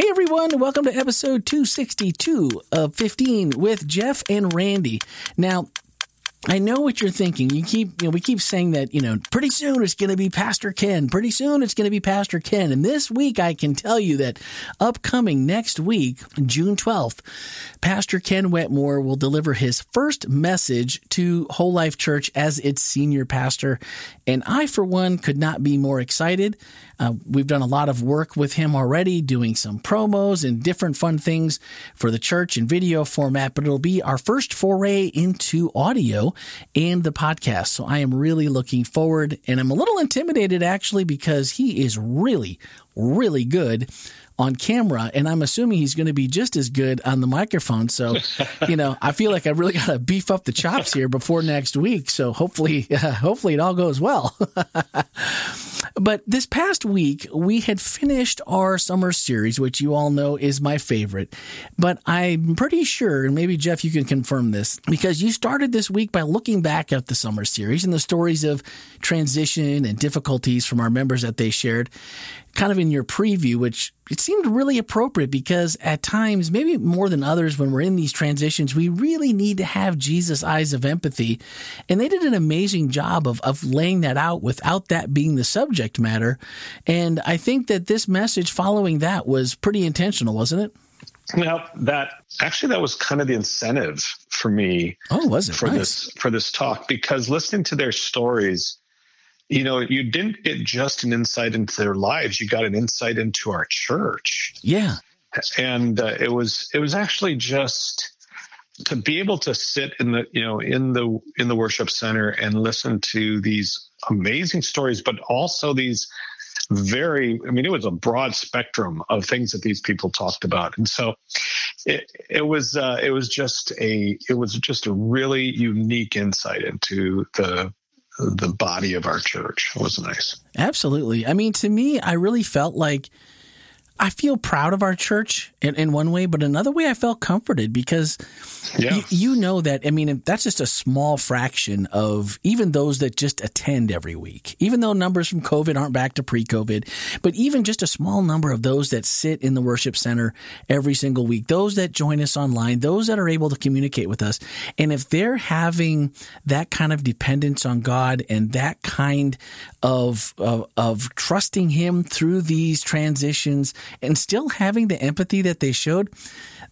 Hey everyone, welcome to episode 262 of 15 with Jeff and Randy. Now, I know what you're thinking. You keep, you know, we keep saying that, you know, pretty soon it's going to be Pastor Ken. Pretty soon it's going to be Pastor Ken. And this week I can tell you that upcoming next week, June 12th, Pastor Ken Wetmore will deliver his first message to Whole Life Church as its senior pastor. And I, for one, could not be more excited. Uh, we've done a lot of work with him already, doing some promos and different fun things for the church in video format, but it'll be our first foray into audio and the podcast. So I am really looking forward and I'm a little intimidated actually because he is really, really good on camera, and I'm assuming he's going to be just as good on the microphone. So, you know, I feel like I really got to beef up the chops here before next week. So hopefully, uh, hopefully it all goes well. but this past week, we had finished our summer series, which you all know is my favorite. But I'm pretty sure, and maybe Jeff, you can confirm this, because you started this week by looking back at the summer series and the stories of transition and difficulties from our members that they shared kind of in your preview, which it seemed really appropriate because at times, maybe more than others, when we're in these transitions, we really need to have Jesus' eyes of empathy. And they did an amazing job of, of laying that out without that being the subject matter. And I think that this message following that was pretty intentional, wasn't it? Now that actually that was kind of the incentive for me. Oh, was it for nice. this for this talk? Because listening to their stories, you know, you didn't get just an insight into their lives; you got an insight into our church. Yeah, and uh, it was it was actually just to be able to sit in the you know in the in the worship center and listen to these amazing stories, but also these very i mean it was a broad spectrum of things that these people talked about. And so it, it was uh, it was just a it was just a really unique insight into the the body of our church. It was nice. Absolutely. I mean to me i really felt like I feel proud of our church in, in one way, but another way I felt comforted because yeah. you, you know that, I mean, that's just a small fraction of even those that just attend every week, even though numbers from COVID aren't back to pre COVID, but even just a small number of those that sit in the worship center every single week, those that join us online, those that are able to communicate with us. And if they're having that kind of dependence on God and that kind of, of, of trusting Him through these transitions, and still having the empathy that they showed,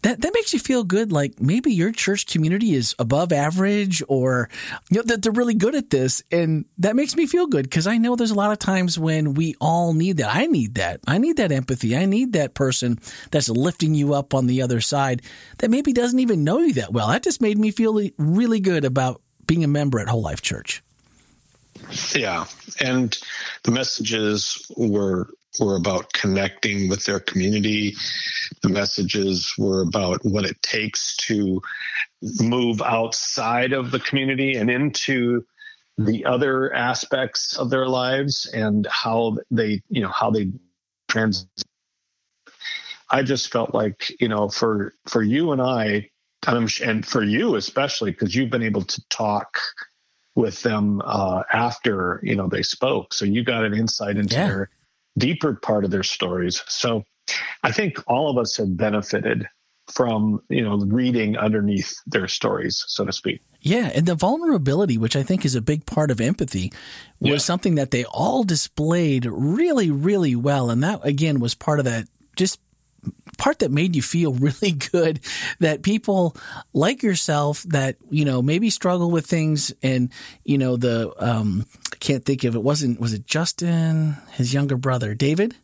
that, that makes you feel good. Like maybe your church community is above average or you know, that they're really good at this. And that makes me feel good because I know there's a lot of times when we all need that. I need that. I need that empathy. I need that person that's lifting you up on the other side that maybe doesn't even know you that well. That just made me feel really good about being a member at Whole Life Church. Yeah. And the messages were were about connecting with their community. The messages were about what it takes to move outside of the community and into the other aspects of their lives and how they, you know, how they trans. I just felt like, you know, for for you and I, and for you especially, because you've been able to talk with them uh, after you know they spoke, so you got an insight into yeah. their deeper part of their stories. So I think all of us have benefited from you know reading underneath their stories so to speak yeah and the vulnerability which i think is a big part of empathy was yeah. something that they all displayed really really well and that again was part of that just part that made you feel really good that people like yourself that you know maybe struggle with things and you know the um I can't think of it. Wasn't was it Justin his younger brother David?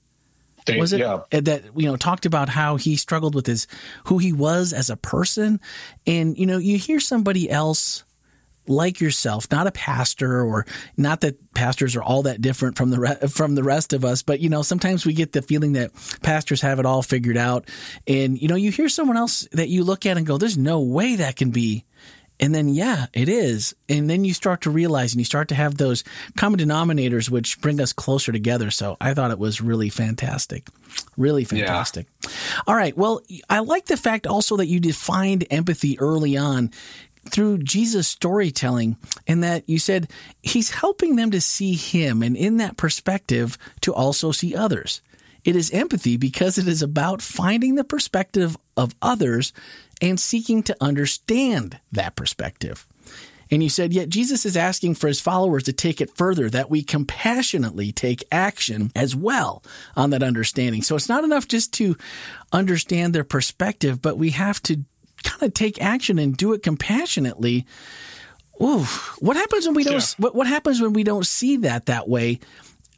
Dave, was it? yeah. that you know talked about how he struggled with his who he was as a person. And you know you hear somebody else like yourself, not a pastor or not that pastors are all that different from the re- from the rest of us, but you know, sometimes we get the feeling that pastors have it all figured out. And you know, you hear someone else that you look at and go, there's no way that can be. And then, yeah, it is. And then you start to realize and you start to have those common denominators which bring us closer together. So I thought it was really fantastic. Really fantastic. Yeah. All right. Well, I like the fact also that you defined empathy early on through Jesus' storytelling, and that you said he's helping them to see him, and in that perspective, to also see others. It is empathy because it is about finding the perspective of others and seeking to understand that perspective. And you said, yet Jesus is asking for his followers to take it further, that we compassionately take action as well on that understanding. So it's not enough just to understand their perspective, but we have to kind of take action and do it compassionately. Ooh, what happens when we don't? Yeah. What, what happens when we don't see that that way?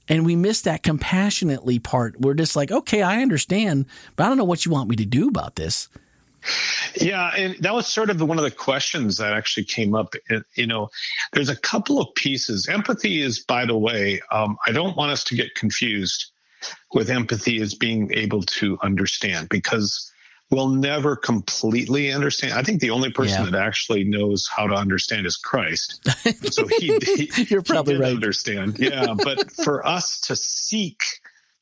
and we miss that compassionately part. We're just like, okay, I understand, but I don't know what you want me to do about this. Yeah, and that was sort of one of the questions that actually came up. You know, there's a couple of pieces. Empathy is, by the way, um, I don't want us to get confused with empathy as being able to understand because we'll never completely understand. I think the only person yeah. that actually knows how to understand is Christ. So he, he you're probably he right. Understand, yeah. But for us to seek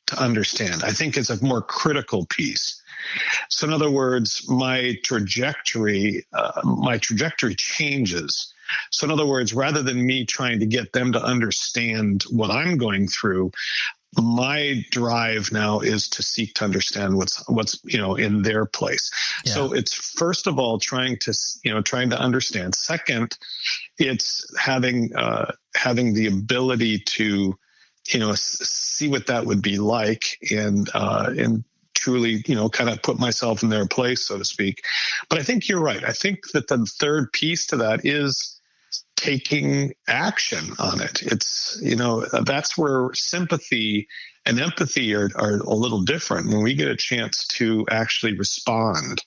to understand, I think is a more critical piece. So, in other words, my trajectory, uh, my trajectory changes. So, in other words, rather than me trying to get them to understand what I'm going through, my drive now is to seek to understand what's what's you know in their place yeah. so it's first of all trying to you know trying to understand second it's having uh having the ability to you know see what that would be like and uh and truly, you know, kind of put myself in their place, so to speak. But I think you're right. I think that the third piece to that is taking action on it. It's, you know, that's where sympathy and empathy are, are a little different when we get a chance to actually respond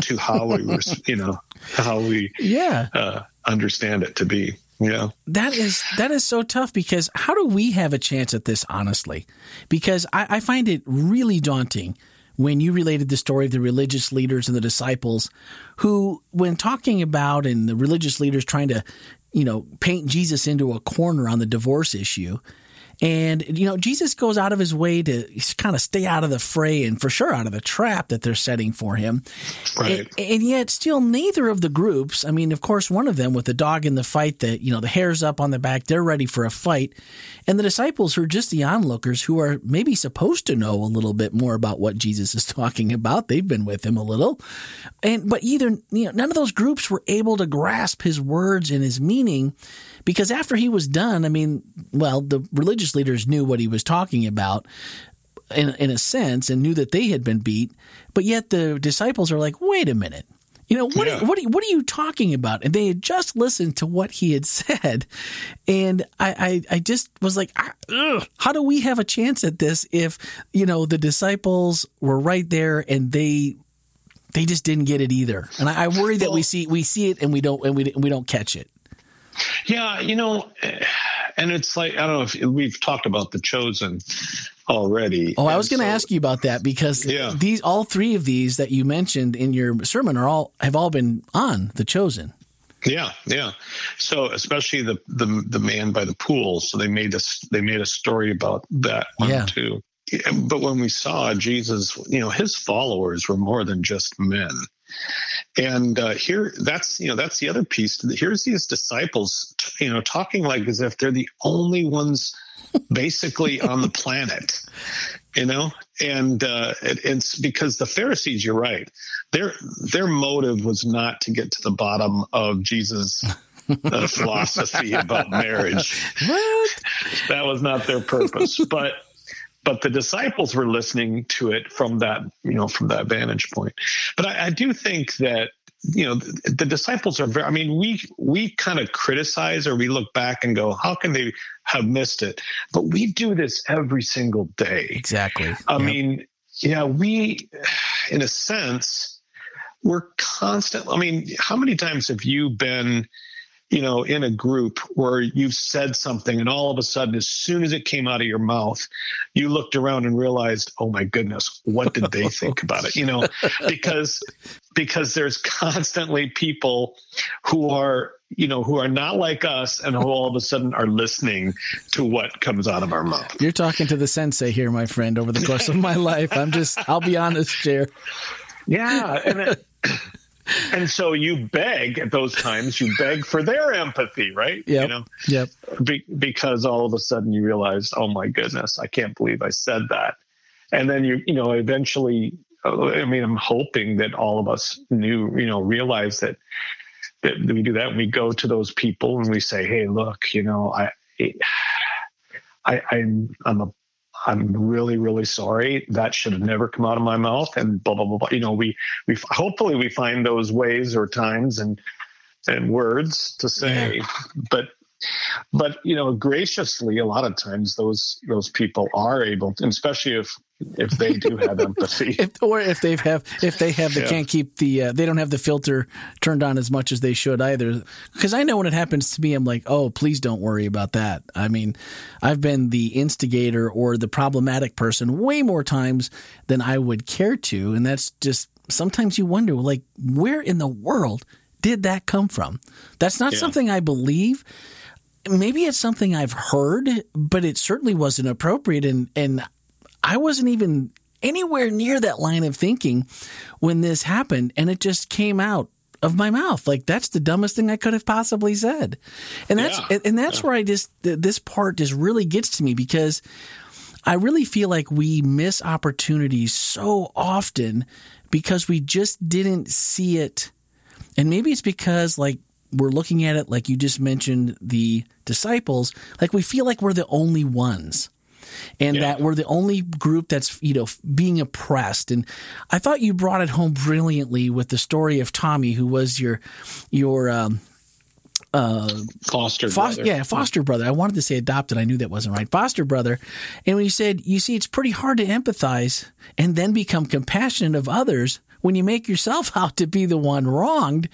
to how we, you know, how we yeah. Uh, understand it to be. Yeah. That is that is so tough because how do we have a chance at this honestly? Because I, I find it really daunting when you related the story of the religious leaders and the disciples who, when talking about and the religious leaders trying to, you know, paint Jesus into a corner on the divorce issue, and, you know, Jesus goes out of his way to kind of stay out of the fray and for sure out of the trap that they're setting for him. Right. And, and, yet, still, neither of the groups, I mean, of course, one of them with the dog in the fight that, you know, the hair's up on the back, they're ready for a fight. And the disciples who are just the onlookers who are maybe supposed to know a little bit more about what Jesus is talking about. They've been with him a little. And, but either, you know, none of those groups were able to grasp his words and his meaning. Because after he was done, I mean, well, the religious leaders knew what he was talking about in, in a sense and knew that they had been beat. But yet the disciples are like, wait a minute. You know, what, yeah. are, what, are, what are you talking about? And they had just listened to what he had said. And I, I, I just was like, ah, how do we have a chance at this if, you know, the disciples were right there and they they just didn't get it either. And I, I worry that well, we see we see it and we don't and we, we don't catch it. Yeah, you know, and it's like I don't know if we've talked about the chosen already. Oh, I was going to so, ask you about that because yeah. these all three of these that you mentioned in your sermon are all have all been on the chosen. Yeah, yeah. So especially the the the man by the pool. So they made us they made a story about that one yeah. too. But when we saw Jesus, you know, his followers were more than just men. And uh, here, that's you know, that's the other piece. Here's these disciples, you know, talking like as if they're the only ones basically on the planet, you know. And uh, it, it's because the Pharisees, you're right. Their their motive was not to get to the bottom of Jesus' uh, philosophy about marriage. What? That was not their purpose, but but the disciples were listening to it from that you know from that vantage point. But i, I do think that you know the, the, disciples are very i mean we we kind of criticize or we look back and go how can they have missed it? But we do this every single day. Exactly. I yep. mean yeah we in a sense we're constant i mean how many times have you been you know, in a group where you've said something and all of a sudden, as soon as it came out of your mouth, you looked around and realized, oh my goodness, what did they think about it? You know, because, because there's constantly people who are, you know, who are not like us and who all of a sudden are listening to what comes out of our mouth. You're talking to the sensei here, my friend, over the course of my life. I'm just, I'll be honest, Chair. Yeah. And it, and so you beg at those times you beg for their empathy right Yeah. you know yep Be- because all of a sudden you realize oh my goodness i can't believe i said that and then you you know eventually uh, I mean, I'm hoping that all of us knew, you know, realize that that we do that. And we go to those people and we say, "Hey, look, you know, I, I, I'm, I'm a, I'm really, really sorry. That should have never come out of my mouth." And blah blah blah. blah. You know, we we hopefully we find those ways or times and and words to say, yeah. but but you know graciously a lot of times those those people are able to, especially if if they do have empathy if, or if they have if they have they yeah. can't keep the uh, they don't have the filter turned on as much as they should either because i know when it happens to me i'm like oh please don't worry about that i mean i've been the instigator or the problematic person way more times than i would care to and that's just sometimes you wonder like where in the world did that come from that's not yeah. something i believe maybe it's something I've heard, but it certainly wasn't appropriate. And, and I wasn't even anywhere near that line of thinking when this happened. And it just came out of my mouth. Like that's the dumbest thing I could have possibly said. And that's, yeah. and that's yeah. where I just, this part just really gets to me because I really feel like we miss opportunities so often because we just didn't see it. And maybe it's because like we're looking at it like you just mentioned the disciples, like we feel like we're the only ones. And yeah. that we're the only group that's, you know, being oppressed. And I thought you brought it home brilliantly with the story of Tommy, who was your, your, um, uh, foster, foster yeah, foster brother. I wanted to say adopted. I knew that wasn't right. Foster brother. And when you said, you see, it's pretty hard to empathize and then become compassionate of others when you make yourself out to be the one wronged.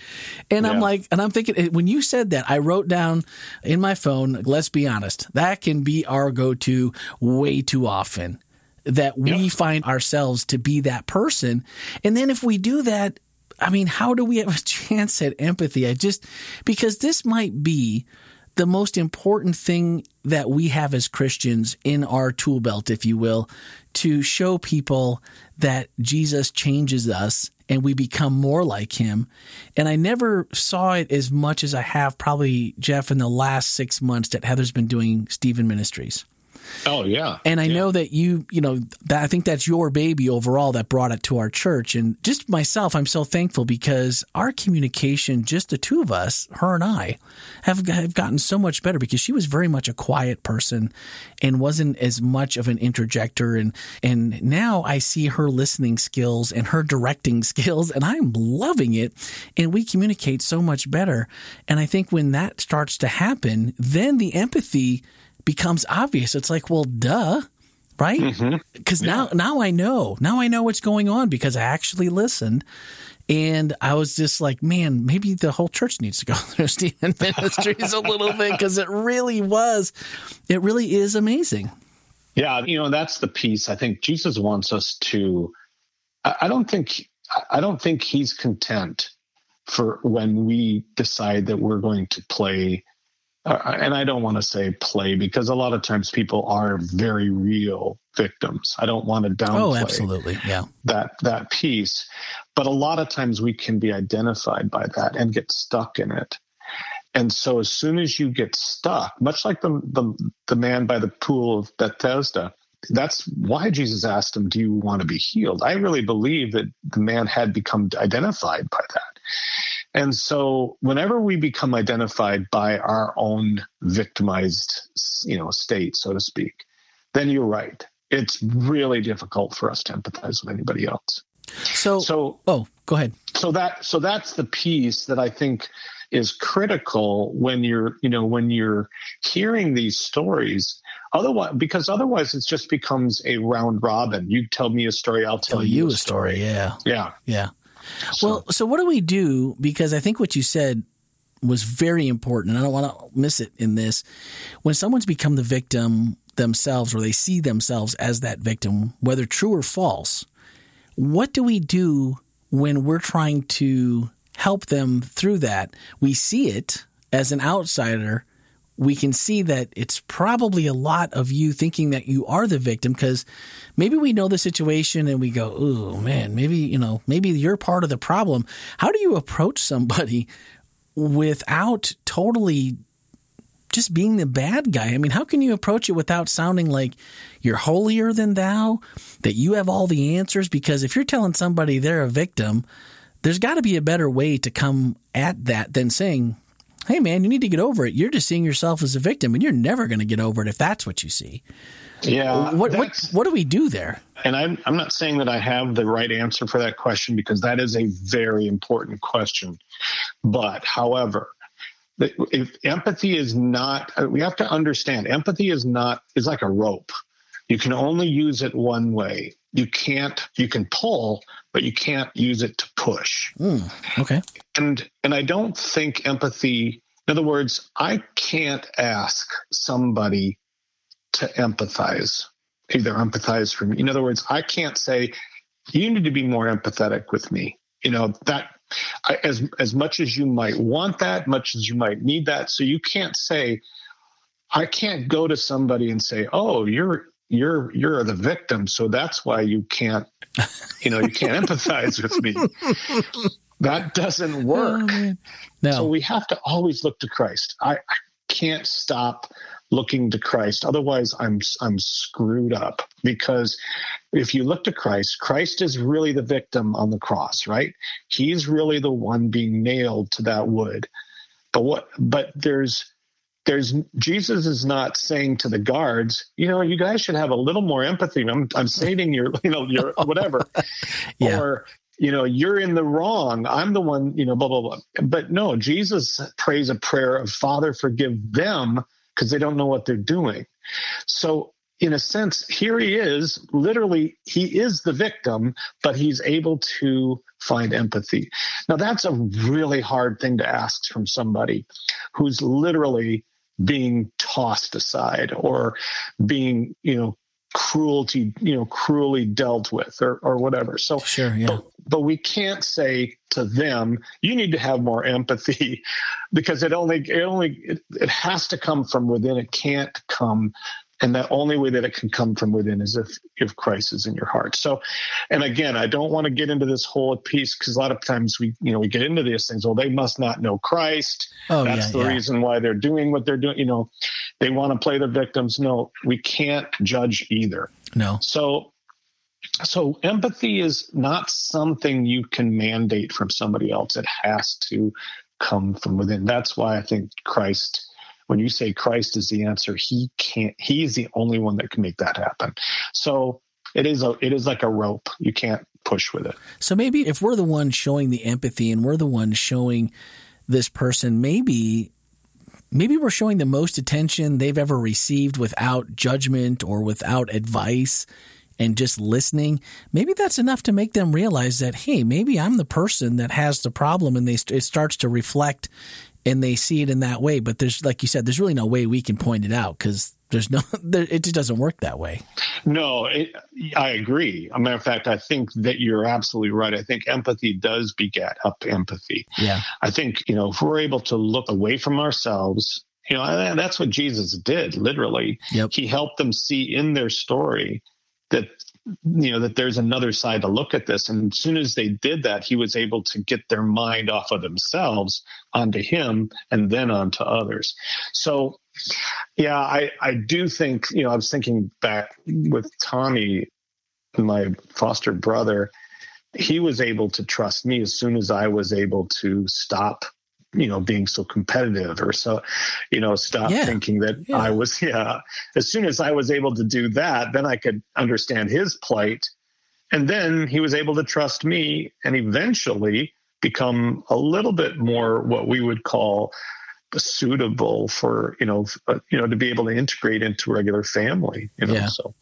And yeah. I'm like, and I'm thinking, when you said that, I wrote down in my phone, let's be honest, that can be our go to way too often. That we yep. find ourselves to be that person. And then if we do that, I mean, how do we have a chance at empathy? I just, because this might be the most important thing that we have as Christians in our tool belt, if you will, to show people that Jesus changes us and we become more like him. And I never saw it as much as I have probably, Jeff, in the last six months that Heather's been doing Stephen Ministries. Oh yeah. And I yeah. know that you, you know, that I think that's your baby overall that brought it to our church. And just myself, I'm so thankful because our communication, just the two of us, her and I, have, have gotten so much better because she was very much a quiet person and wasn't as much of an interjector. And, and now I see her listening skills and her directing skills and I'm loving it. And we communicate so much better. And I think when that starts to happen, then the empathy becomes obvious. It's like, well, duh, right? Because mm-hmm. yeah. now, now I know. Now I know what's going on because I actually listened. And I was just like, man, maybe the whole church needs to go through Stephen Ministries a little bit because it really was, it really is amazing. Yeah, you know, that's the piece. I think Jesus wants us to. I don't think I don't think he's content for when we decide that we're going to play uh, and I don't want to say play because a lot of times people are very real victims. I don't want to downplay oh, absolutely. Yeah. that that piece, but a lot of times we can be identified by that and get stuck in it. And so as soon as you get stuck, much like the the, the man by the pool of Bethesda, that's why Jesus asked him, "Do you want to be healed?" I really believe that the man had become identified by that. And so whenever we become identified by our own victimized, you know, state, so to speak, then you're right. It's really difficult for us to empathize with anybody else. So, so oh, go ahead. So that so that's the piece that I think is critical when you're you know when you're hearing these stories otherwise because otherwise it just becomes a round robin you tell me a story i'll tell, tell you, you a story. story yeah yeah yeah Well, so what do we do? Because I think what you said was very important. And I don't want to miss it in this. When someone's become the victim themselves or they see themselves as that victim, whether true or false, what do we do when we're trying to help them through that? We see it as an outsider we can see that it's probably a lot of you thinking that you are the victim because maybe we know the situation and we go, oh man, maybe, you know, maybe you're part of the problem. How do you approach somebody without totally just being the bad guy. I mean, how can you approach it without sounding like you're holier than thou, that you have all the answers? Because if you're telling somebody they're a victim, there's got to be a better way to come at that than saying, hey, man, you need to get over it. You're just seeing yourself as a victim and you're never going to get over it if that's what you see. Yeah. What, what, what do we do there? And I'm, I'm not saying that I have the right answer for that question because that is a very important question. But, however, if empathy is not uh, we have to understand empathy is not is like a rope you can only use it one way you can't you can pull but you can't use it to push. Mm, okay. And and i don't think empathy in other words i can't ask somebody to empathize either empathize for me. In other words i can't say you need to be more empathetic with me. You know that I, as as much as you might want that, much as you might need that. So you can't say, I can't go to somebody and say, "Oh, you're you're you're the victim, so that's why you can't, you know, you can't empathize with me." That doesn't work. Oh, no. So we have to always look to Christ. I, I can't stop looking to Christ. Otherwise, I'm I'm screwed up because if you look to Christ, Christ is really the victim on the cross, right? He's really the one being nailed to that wood. But what? But there's there's Jesus is not saying to the guards, you know, you guys should have a little more empathy. I'm I'm saving your, you know, your whatever, yeah. or you know, you're in the wrong. I'm the one, you know, blah blah blah. But no, Jesus prays a prayer of Father, forgive them because they don't know what they're doing. So, in a sense, here he is, literally, he is the victim, but he's able to find empathy. Now, that's a really hard thing to ask from somebody who's literally being tossed aside or being, you know, cruelty, you know, cruelly dealt with or, or whatever. So, sure, yeah. But, but we can't say to them, you need to have more empathy because it only, it only, it, it has to come from within. It can't come and the only way that it can come from within is if if Christ is in your heart. So, and again, I don't want to get into this whole piece because a lot of times we you know we get into these things. Well, they must not know Christ. Oh, That's yeah, the yeah. reason why they're doing what they're doing. You know, they want to play the victims. No, we can't judge either. No. So. So empathy is not something you can mandate from somebody else. It has to come from within. That's why I think Christ when you say Christ is the answer, he can't, he's the only one that can make that happen. So it is a, it is like a rope. You can't push with it. So maybe if we're the one showing the empathy and we're the one showing this person, maybe maybe we're showing the most attention they've ever received without judgment or without advice and just listening, maybe that's enough to make them realize that, hey, maybe I'm the person that has the problem and they, it starts to reflect and they see it in that way. But there's, like you said, there's really no way we can point it out because there's no, there, it just doesn't work that way. No, it, I agree. A matter of fact, I think that you're absolutely right. I think empathy does beget up empathy. Yeah. I think, you know, if we're able to look away from ourselves, you know, that's what Jesus did, literally. Yep. He helped them see in their story that you know that there's another side to look at this. And as soon as they did that he was able to get their mind off of themselves onto him and then onto others. So yeah i i do think you know i was thinking back with tommy my foster brother he was able to trust me as soon as i was able to stop you know being so competitive or so you know stop yeah. thinking that yeah. i was yeah as soon as i was able to do that then i could understand his plight and then he was able to trust me and eventually become a little bit more what we would call suitable for you know uh, you know to be able to integrate into regular family you know yeah. so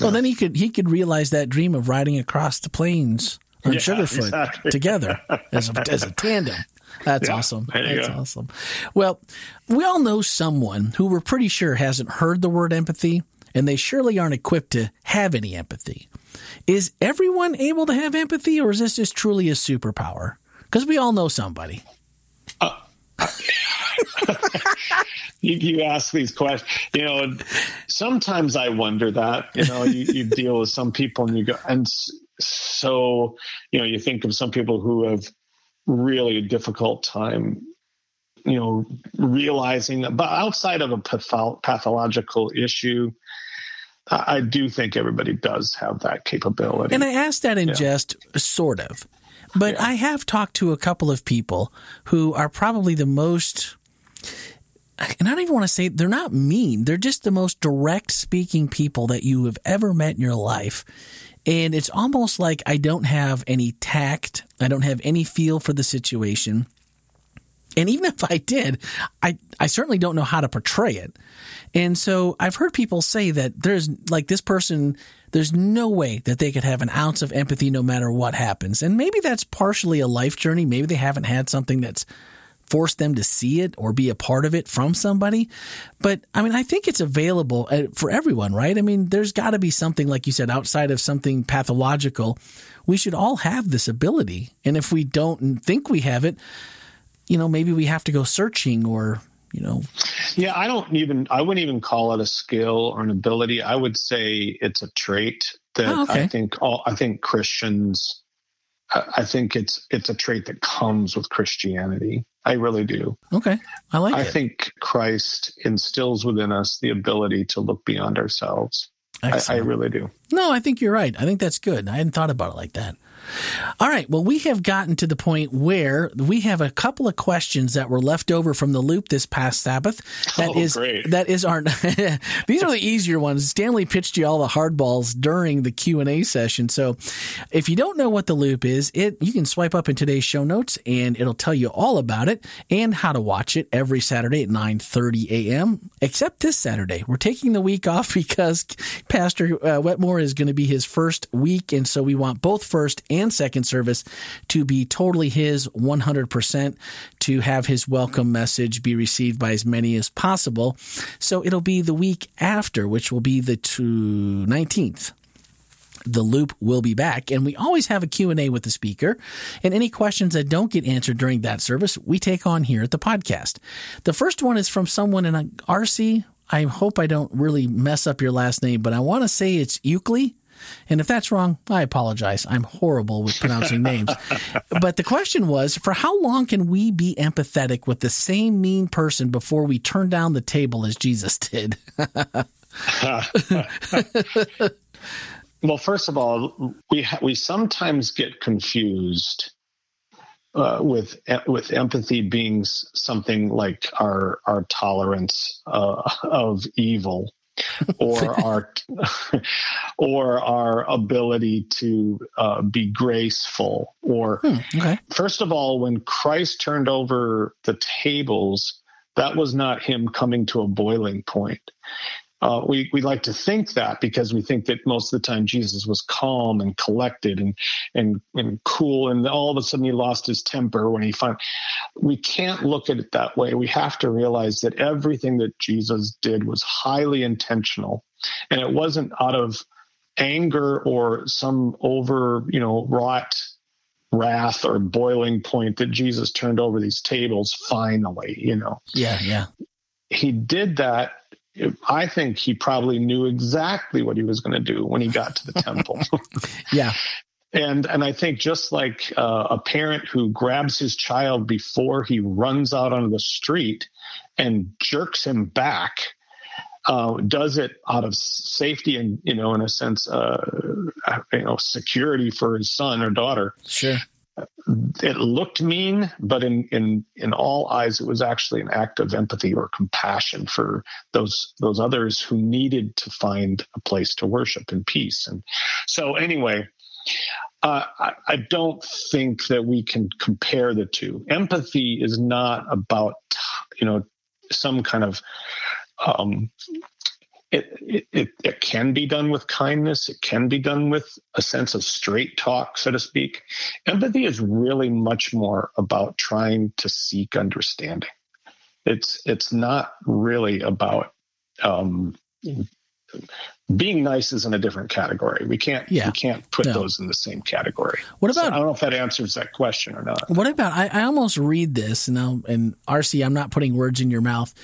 well then he could he could realize that dream of riding across the plains on yeah, Sugarfoot exactly. together as a, as a tandem. That's yeah, awesome. That's go. awesome. Well, we all know someone who we're pretty sure hasn't heard the word empathy, and they surely aren't equipped to have any empathy. Is everyone able to have empathy, or is this just truly a superpower? Because we all know somebody. Uh, you, you, ask these questions, you know, sometimes I wonder that, you know, you, you deal with some people and you go, and so, you know, you think of some people who have really a difficult time you know, realizing, that but outside of a patho- pathological issue, I do think everybody does have that capability. And I asked that in yeah. jest, sort of. But yeah. I have talked to a couple of people who are probably the most, and I don't even want to say they're not mean. They're just the most direct speaking people that you have ever met in your life. And it's almost like I don't have any tact. I don't have any feel for the situation. And even if I did, I, I certainly don't know how to portray it. And so I've heard people say that there's like this person, there's no way that they could have an ounce of empathy no matter what happens. And maybe that's partially a life journey. Maybe they haven't had something that's forced them to see it or be a part of it from somebody. But I mean, I think it's available uh, for everyone, right? I mean, there's got to be something, like you said, outside of something pathological. We should all have this ability. And if we don't think we have it, you know, maybe we have to go searching or you know yeah i don't even i wouldn't even call it a skill or an ability i would say it's a trait that oh, okay. i think all i think christians i think it's it's a trait that comes with christianity i really do okay i like it. i it. think christ instills within us the ability to look beyond ourselves I, I, really do. No, I think you're right. I think that's good. I hadn't thought about it like that. All right. Well, we have gotten to the point where we have a couple of questions that were left over from the loop this past Sabbath. That oh, is great. that is our these are the easier ones. Stanley pitched you all the hardballs during the Q and A session. So if you don't know what the loop is, it you can swipe up in today's show notes and it'll tell you all about it and how to watch it every Saturday at 9:30 a.m. Except this Saturday, we're taking the week off because Pastor uh, Wetmore is going to be his first week, and so we want both first and and second service to be totally his 100% to have his welcome message be received by as many as possible. So it'll be the week after, which will be the 19th the loop will be back and we always have a q&a with the speaker. And any questions that don't get answered during that service we take on here at the podcast. The first one is from someone in uh, a rc i hope i don't really mess up your last name but i want to say it's euclid and if that's wrong, I apologize. I'm horrible with pronouncing names. But the question was for how long can we be empathetic with the same mean person before we turn down the table as Jesus did? well, first of all, we ha- we sometimes get confused uh, with with empathy being something like our our tolerance uh, of evil or our or our ability to uh, be graceful or hmm, okay. first of all when christ turned over the tables that was not him coming to a boiling point uh, we we like to think that because we think that most of the time Jesus was calm and collected and and and cool, and all of a sudden he lost his temper when he found. We can't look at it that way. We have to realize that everything that Jesus did was highly intentional, and it wasn't out of anger or some over you know wrought wrath or boiling point that Jesus turned over these tables finally, you know. Yeah, yeah. He did that I think he probably knew exactly what he was going to do when he got to the temple. yeah. And and I think just like uh, a parent who grabs his child before he runs out onto the street and jerks him back, uh, does it out of safety and you know in a sense uh, you know security for his son or daughter. Sure it looked mean, but in in in all eyes, it was actually an act of empathy or compassion for those those others who needed to find a place to worship in peace. And so, anyway, uh, I, I don't think that we can compare the two. Empathy is not about you know some kind of um, it, it, it, can be done with kindness. It can be done with a sense of straight talk, so to speak. Empathy is really much more about trying to seek understanding. It's it's not really about um, being nice is in a different category. We can't yeah. we can't put no. those in the same category. What about? So I don't know if that answers that question or not. What about? I, I almost read this now, and RC, I'm not putting words in your mouth,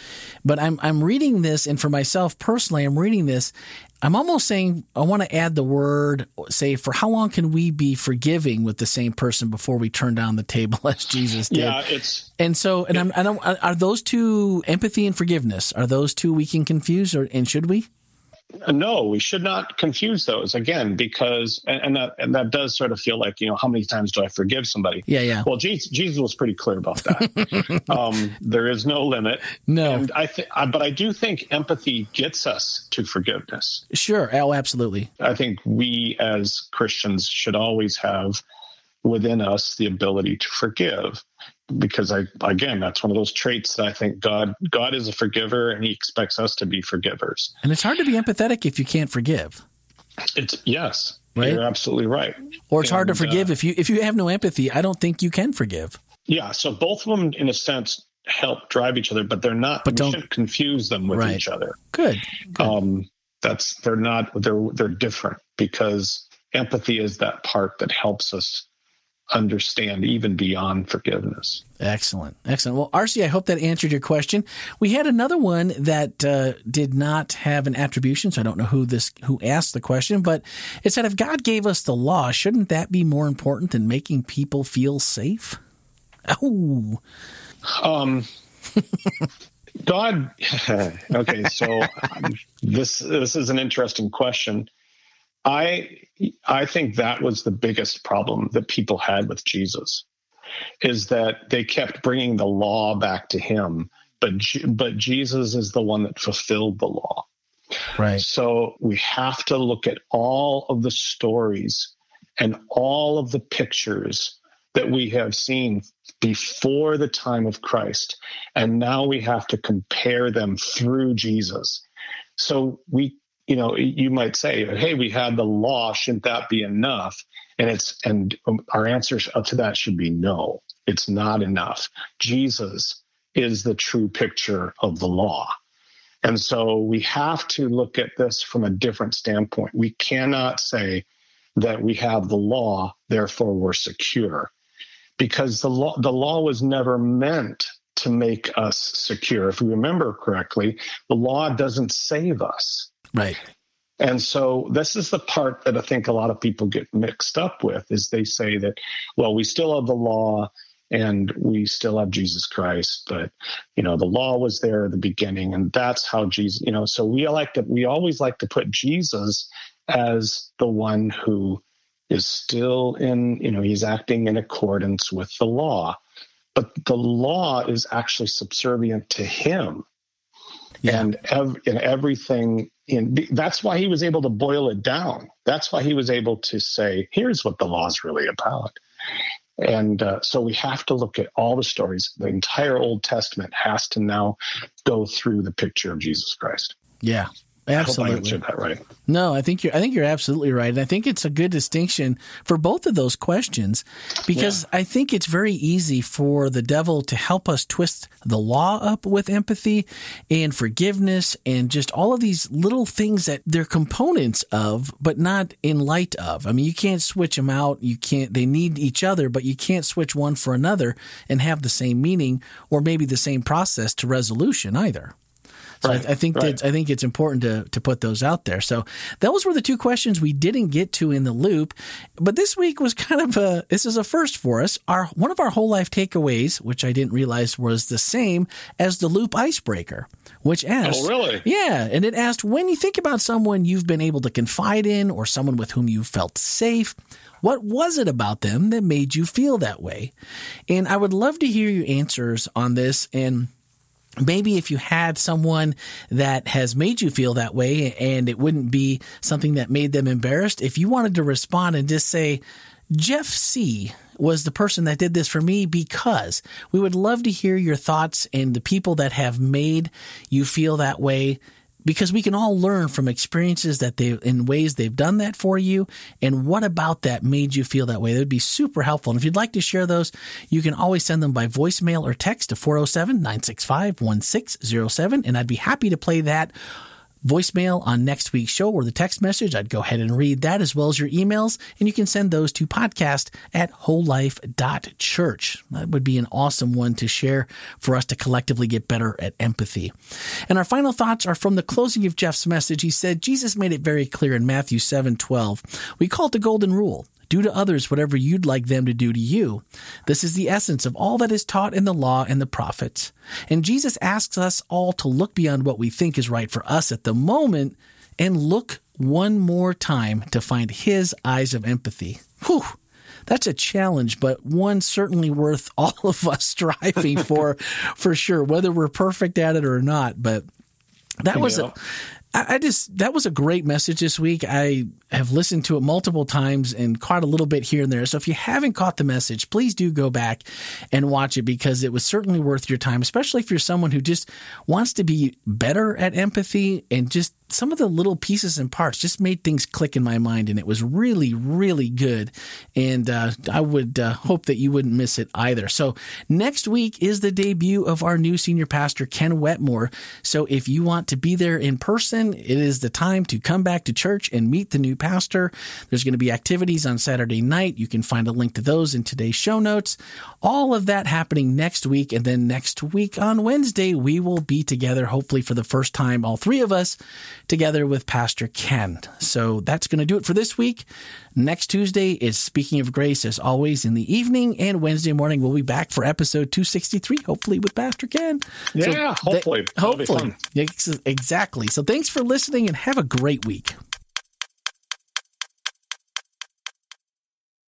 but I'm I'm reading this, and for myself personally, I'm reading this. I'm almost saying I want to add the word, say, for how long can we be forgiving with the same person before we turn down the table as Jesus did? Yeah, it's and so and it, I'm, I don't, are those two empathy and forgiveness? Are those two we can confuse, or and should we? No, we should not confuse those again because and, and, that and that does sort of feel like you know how many times do I forgive somebody? Yeah, yeah. Well, Jesus, Jesus was pretty clear about that. um, there is no limit. No, and I think, but I do think empathy gets us to forgiveness. Sure. Oh, absolutely. I think we as Christians should always have within us the ability to forgive because I again that's one of those traits that I think God God is a forgiver and he expects us to be forgivers. And it's hard to be empathetic if you can't forgive. It's yes. Right? You're absolutely right. Or it's and, hard to forgive uh, if you if you have no empathy, I don't think you can forgive. Yeah, so both of them in a sense help drive each other, but they're not but don't confuse them with right. each other. Good. Good. Um that's they're not they're they're different because empathy is that part that helps us understand even beyond forgiveness. Excellent. Excellent. Well, RC, I hope that answered your question. We had another one that uh, did not have an attribution, so I don't know who this who asked the question, but it said if God gave us the law, shouldn't that be more important than making people feel safe? Oh. Um God okay, so um, this this is an interesting question. I I think that was the biggest problem that people had with Jesus is that they kept bringing the law back to him but but Jesus is the one that fulfilled the law. Right. So we have to look at all of the stories and all of the pictures that we have seen before the time of Christ and now we have to compare them through Jesus. So we you know, you might say, "Hey, we had the law. Shouldn't that be enough?" And it's and um, our answer to that should be no. It's not enough. Jesus is the true picture of the law. And so we have to look at this from a different standpoint. We cannot say that we have the law, therefore we're secure. Because the law the law was never meant to make us secure. If we remember correctly, the law doesn't save us. Right. And so this is the part that I think a lot of people get mixed up with is they say that, well, we still have the law and we still have Jesus Christ, but you know, the law was there at the beginning and that's how Jesus, you know, so we like to we always like to put Jesus as the one who is still in, you know, he's acting in accordance with the law. But the law is actually subservient to him. Yeah. And, ev- and everything in that's why he was able to boil it down. That's why he was able to say, here's what the law is really about. And uh, so we have to look at all the stories. The entire Old Testament has to now go through the picture of Jesus Christ. Yeah. Absolutely. I answered that right. No, I think you're I think you're absolutely right. And I think it's a good distinction for both of those questions because yeah. I think it's very easy for the devil to help us twist the law up with empathy and forgiveness and just all of these little things that they're components of but not in light of. I mean, you can't switch them out. You can't they need each other, but you can't switch one for another and have the same meaning or maybe the same process to resolution either. So right, I, I, think right. that I think it's important to to put those out there. So those were the two questions we didn't get to in the loop, but this week was kind of a this is a first for us. Our one of our whole life takeaways, which I didn't realize was the same as the loop icebreaker, which oh, asked, "Oh, really? Yeah," and it asked when you think about someone you've been able to confide in or someone with whom you felt safe. What was it about them that made you feel that way? And I would love to hear your answers on this. And maybe if you had someone that has made you feel that way and it wouldn't be something that made them embarrassed, if you wanted to respond and just say, Jeff C was the person that did this for me because we would love to hear your thoughts and the people that have made you feel that way because we can all learn from experiences that they in ways they've done that for you. And what about that made you feel that way? That would be super helpful. And if you'd like to share those you can always send them by voicemail or text to 407-965-1607 and i'd be happy to play that voicemail on next week's show or the text message, I'd go ahead and read that as well as your emails. And you can send those to podcast at wholelife.church. That would be an awesome one to share for us to collectively get better at empathy. And our final thoughts are from the closing of Jeff's message. He said, Jesus made it very clear in Matthew 7 12. We call it the golden rule. Do to others whatever you'd like them to do to you. This is the essence of all that is taught in the law and the prophets. And Jesus asks us all to look beyond what we think is right for us at the moment and look one more time to find his eyes of empathy. Whew. That's a challenge, but one certainly worth all of us striving for, for sure, whether we're perfect at it or not. But that was a, I just that was a great message this week. I have listened to it multiple times and caught a little bit here and there. So if you haven't caught the message, please do go back and watch it because it was certainly worth your time, especially if you're someone who just wants to be better at empathy and just some of the little pieces and parts just made things click in my mind, and it was really, really good. And uh, I would uh, hope that you wouldn't miss it either. So next week is the debut of our new senior pastor, Ken Wetmore. So if you want to be there in person, it is the time to come back to church and meet the new pastor. There's going to be activities on Saturday night. You can find a link to those in today's show notes. All of that happening next week, and then next week on Wednesday we will be together, hopefully for the first time, all three of us together with Pastor Ken. So that's going to do it for this week. Next Tuesday is Speaking of Grace, as always, in the evening, and Wednesday morning we'll be back for episode 263, hopefully with Pastor Ken. Yeah, so hopefully. Th- hopefully. Exactly. So thanks for listening and have a great week.